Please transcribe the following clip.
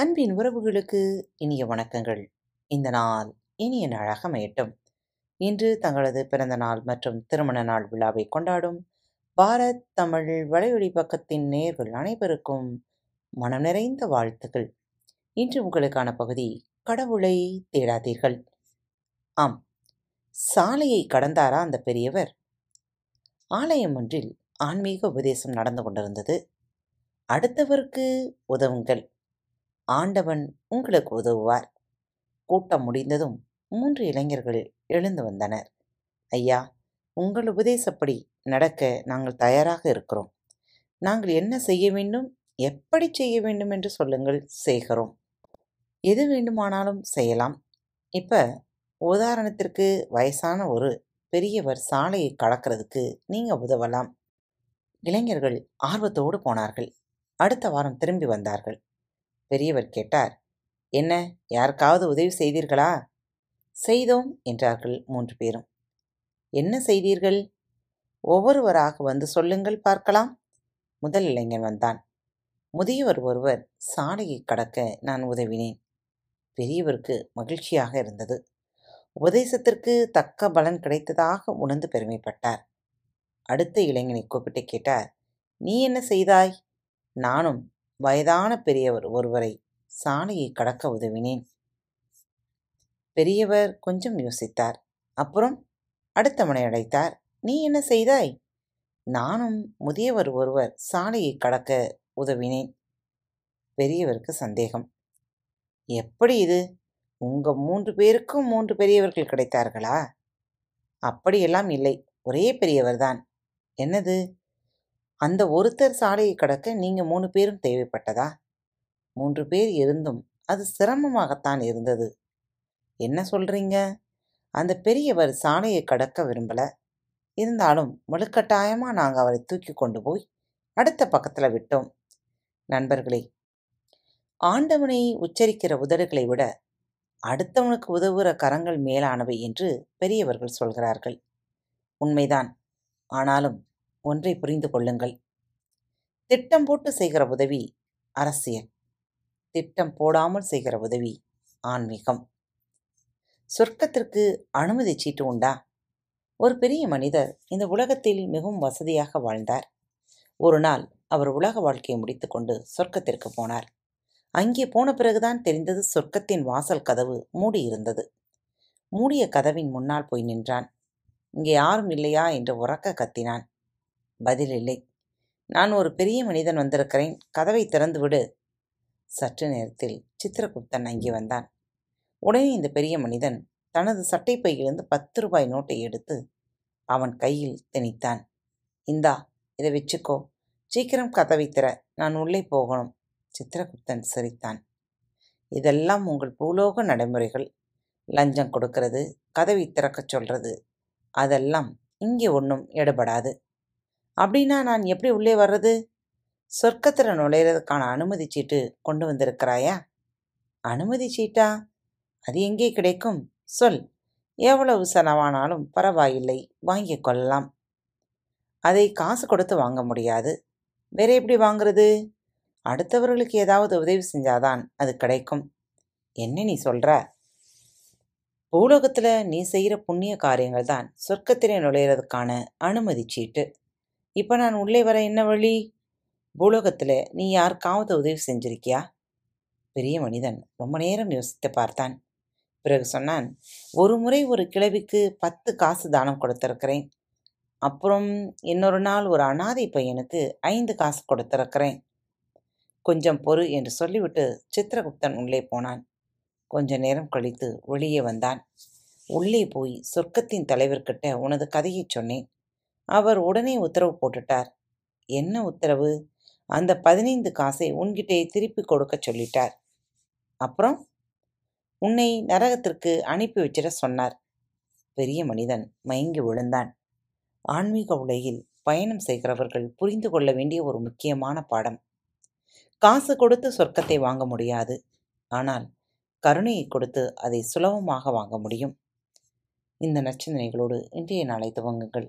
அன்பின் உறவுகளுக்கு இனிய வணக்கங்கள். இந்த நாள் இனிய நாளாக அமையட்டும் இன்று தங்களது பிறந்த நாள் மற்றும் திருமண நாள் விழாவை கொண்டாடும் பாரத் தமிழ் வலையொலி பக்கத்தின் நேர்கள் அனைவருக்கும் மனம் நிறைந்த வாழ்த்துக்கள். இன்று உங்களுக்கான பகுதி கடவுளை தேடாதீர்கள். ஆம் சாலையை கடந்தாரா அந்த பெரியவர்? ஆலயம் ஒன்றில் ஆன்மீக உபதேசம் நடந்து கொண்டிருந்தது. அடுத்தவருக்கு உதவுங்கள். ஆண்டவன் உங்களுக்கு உதவுவார். கூட்டம் முடிந்ததும் மூன்று இளைஞர்கள் எழுந்து வந்தனர். ஐயா உங்கள் உபதேசப்படி நடக்க நாங்கள் தயாராக இருக்கிறோம். நாங்கள் என்ன செய்ய வேண்டும் எப்படி செய்ய வேண்டும் என்று சொல்லுங்கள் செய்கிறோம் எது வேண்டுமானாலும் செய்யலாம். இப்போ உதாரணத்திற்கு வயசான ஒரு பெரியவர் சாலையை கடக்கிறதுக்கு நீங்கள் உதவலாம். இளைஞர்கள் ஆர்வத்தோடு போனார்கள். அடுத்த வாரம் திரும்பி வந்தார்கள். பெரியவர் கேட்டார் என்ன யாருக்காவது உதவி செய்தீர்களா? செய்தோம் என்றார்கள் மூன்று பேரும். என்ன செய்தீர்கள்? ஒவ்வொருவராக வந்து சொல்லுங்கள் பார்க்கலாம். முதல் இளைஞன் வந்தான். முதியவர் ஒருவர் சாலையை கடக்க நான் உதவினேன். பெரியவருக்கு மகிழ்ச்சியாக இருந்தது. உபதேசத்திற்கு தக்க பலன் கிடைத்ததாக உணர்ந்து பெருமைப்பட்டார். அடுத்த இளைஞனை கூப்பிட்டு கேட்டார் நீ என்ன செய்தாய்? நானும் வயதான பெரியவர் ஒருவரை சாலையை கடக்க உதவினேன். பெரியவர் கொஞ்சம் யோசித்தார். அப்புறம் அடுத்தவனை அழைத்தார் நீ என்ன செய்தாய்? நானும் முதியவர் ஒருவர் சாலையை கடக்க உதவினேன். பெரியவருக்கு சந்தேகம். எப்படி இது? உங்க மூன்று பேருக்கும் மூன்று பெரியவர்கள் கிடைத்தார்களா? அப்படியெல்லாம் இல்லை. ஒரே பெரியவர்தான் என்னது? அந்த ஒருத்தர் சாலையை கடக்க நீங்கள் மூணு பேரும் தேவைப்பட்டதா? மூன்று பேர் இருந்தும் அது சிரமமாகத்தான் இருந்தது. என்ன சொல்றீங்க? அந்த பெரியவர் சாலையை கடக்க விரும்பல. இருந்தாலும் முழுக்கட்டாயமாக நாங்கள் அவரை தூக்கி கொண்டு போய் அடுத்த பக்கத்தில் விட்டோம். நண்பர்களே ஆண்டவனை உச்சரிக்கிற உதடுகளை விட அடுத்தவனுக்கு உதவுகிற கரங்கள் மேலானவை என்று பெரியவர்கள் சொல்கிறார்கள். உண்மைதான். ஆனாலும் ஒன்றை புரிந்து கொள்ளுங்கள். திட்டம் போட்டு செய்கிற உதவி அரசியல். திட்டம் போடாமல் செய்கிற உதவி ஆன்மீகம். சொர்க்கத்திற்கு அனுமதி சீட்டு உண்டா? ஒரு பெரிய மனிதர் இந்த உலகத்தில் மிகவும் வசதியாக வாழ்ந்தார். ஒரு நாள் அவர் உலக வாழ்க்கையை முடித்துக்கொண்டு சொர்க்கத்திற்கு போனார். அங்கே போன பிறகுதான் தெரிந்தது சொர்க்கத்தின் வாசல் கதவு மூடியிருந்தது. மூடிய கதவின் முன்னால் போய் நின்றான். இங்கே யாரும் இல்லையா? என்று உறக்க கத்தினான். பதில் இல்லை. நான் ஒரு பெரிய மனிதன் வந்திருக்கிறேன். கதவை திறந்து விடு. சற்று நேரத்தில் சித்திரகுப்தன் அங்கே வந்தான். உடனே இந்த பெரிய மனிதன் தனது சட்டைப்பையிலிருந்து பத்து ரூபாய் நோட்டை எடுத்து அவன் கையில் திணித்தான். இந்தா இதை வச்சுக்கோ. சீக்கிரம் கதவை திற. நான் உள்ளே போகணும். சித்திரகுப்தன் சிரித்தான். இதெல்லாம் உங்கள் பூலோக நடைமுறைகள். லஞ்சம் கொடுக்கறது கதவை திறக்கச் சொல்றது. அதெல்லாம் இங்கே ஒன்றும் எடுபடாது. அப்படின்னா நான் எப்படி உள்ளே வர்றது? சொர்க்கத்தில் நுழையிறதுக்கான அனுமதி சீட்டு கொண்டு வந்திருக்கிறாயா? அனுமதி சீட்டா? அது எங்கே கிடைக்கும்? சொல். எவ்வளவு செலவானாலும் பரவாயில்லை வாங்கிக் கொள்ளலாம். அதை காசு கொடுத்து வாங்க முடியாது. வேற எப்படி வாங்குறது? அடுத்தவர்களுக்கு ஏதாவது உதவி செஞ்சாதான் அது கிடைக்கும். என்ன நீ சொல்கிற பூலோகத்தில் நீ செய்கிற புண்ணிய காரியங்கள் தான் சொர்க்கத்திலே நுழையிறதுக்கான அனுமதி சீட்டு. இப்போ நான் உள்ளே வர என்ன வழி? பூலோகத்தில் நீ யாருக்காவது உதவி செஞ்சிருக்கியா? பெரிய மனிதன். ரொம்ப நேரம் யோசித்து பார்த்தான். பிறகு சொன்னான் ஒரு முறை ஒரு கிழவிக்கு பத்து காசு தானம் கொடுத்திருக்கிறேன். அப்புறம் இன்னொரு நாள் ஒரு அனாதை பையனுக்கு ஐந்து காசு கொடுத்திருக்கிறேன். கொஞ்சம் பொறு என்று சொல்லிவிட்டு சித்திரகுப்தன் உள்ளே போனான். கொஞ்ச நேரம் கழித்து வெளியே வந்தான். உள்ளே போய் சொர்க்கத்தின் தலைவர்கிட்ட உனது கதையை சொன்னேன். அவர் உடனே உத்தரவு போட்டுட்டார். என்ன உத்தரவு? அந்த பதினைந்து காசை உன்கிட்டே திருப்பி கொடுக்க சொல்லிட்டார். அப்புறம்? உன்னை நரகத்திற்கு அனுப்பி வச்சிட சொன்னார். பெரிய மனிதன் மயங்கி விழுந்தான். ஆன்மீக உலகில் பயணம் செய்கிறவர்கள் புரிந்து கொள்ள வேண்டிய ஒரு முக்கியமான பாடம். காசு கொடுத்து சொர்க்கத்தை வாங்க முடியாது. ஆனால் கருணையை கொடுத்து அதை சுலபமாக வாங்க முடியும். இந்த நச்சந்தனைகளோடு இன்றைய நாளை துவங்குங்கள்.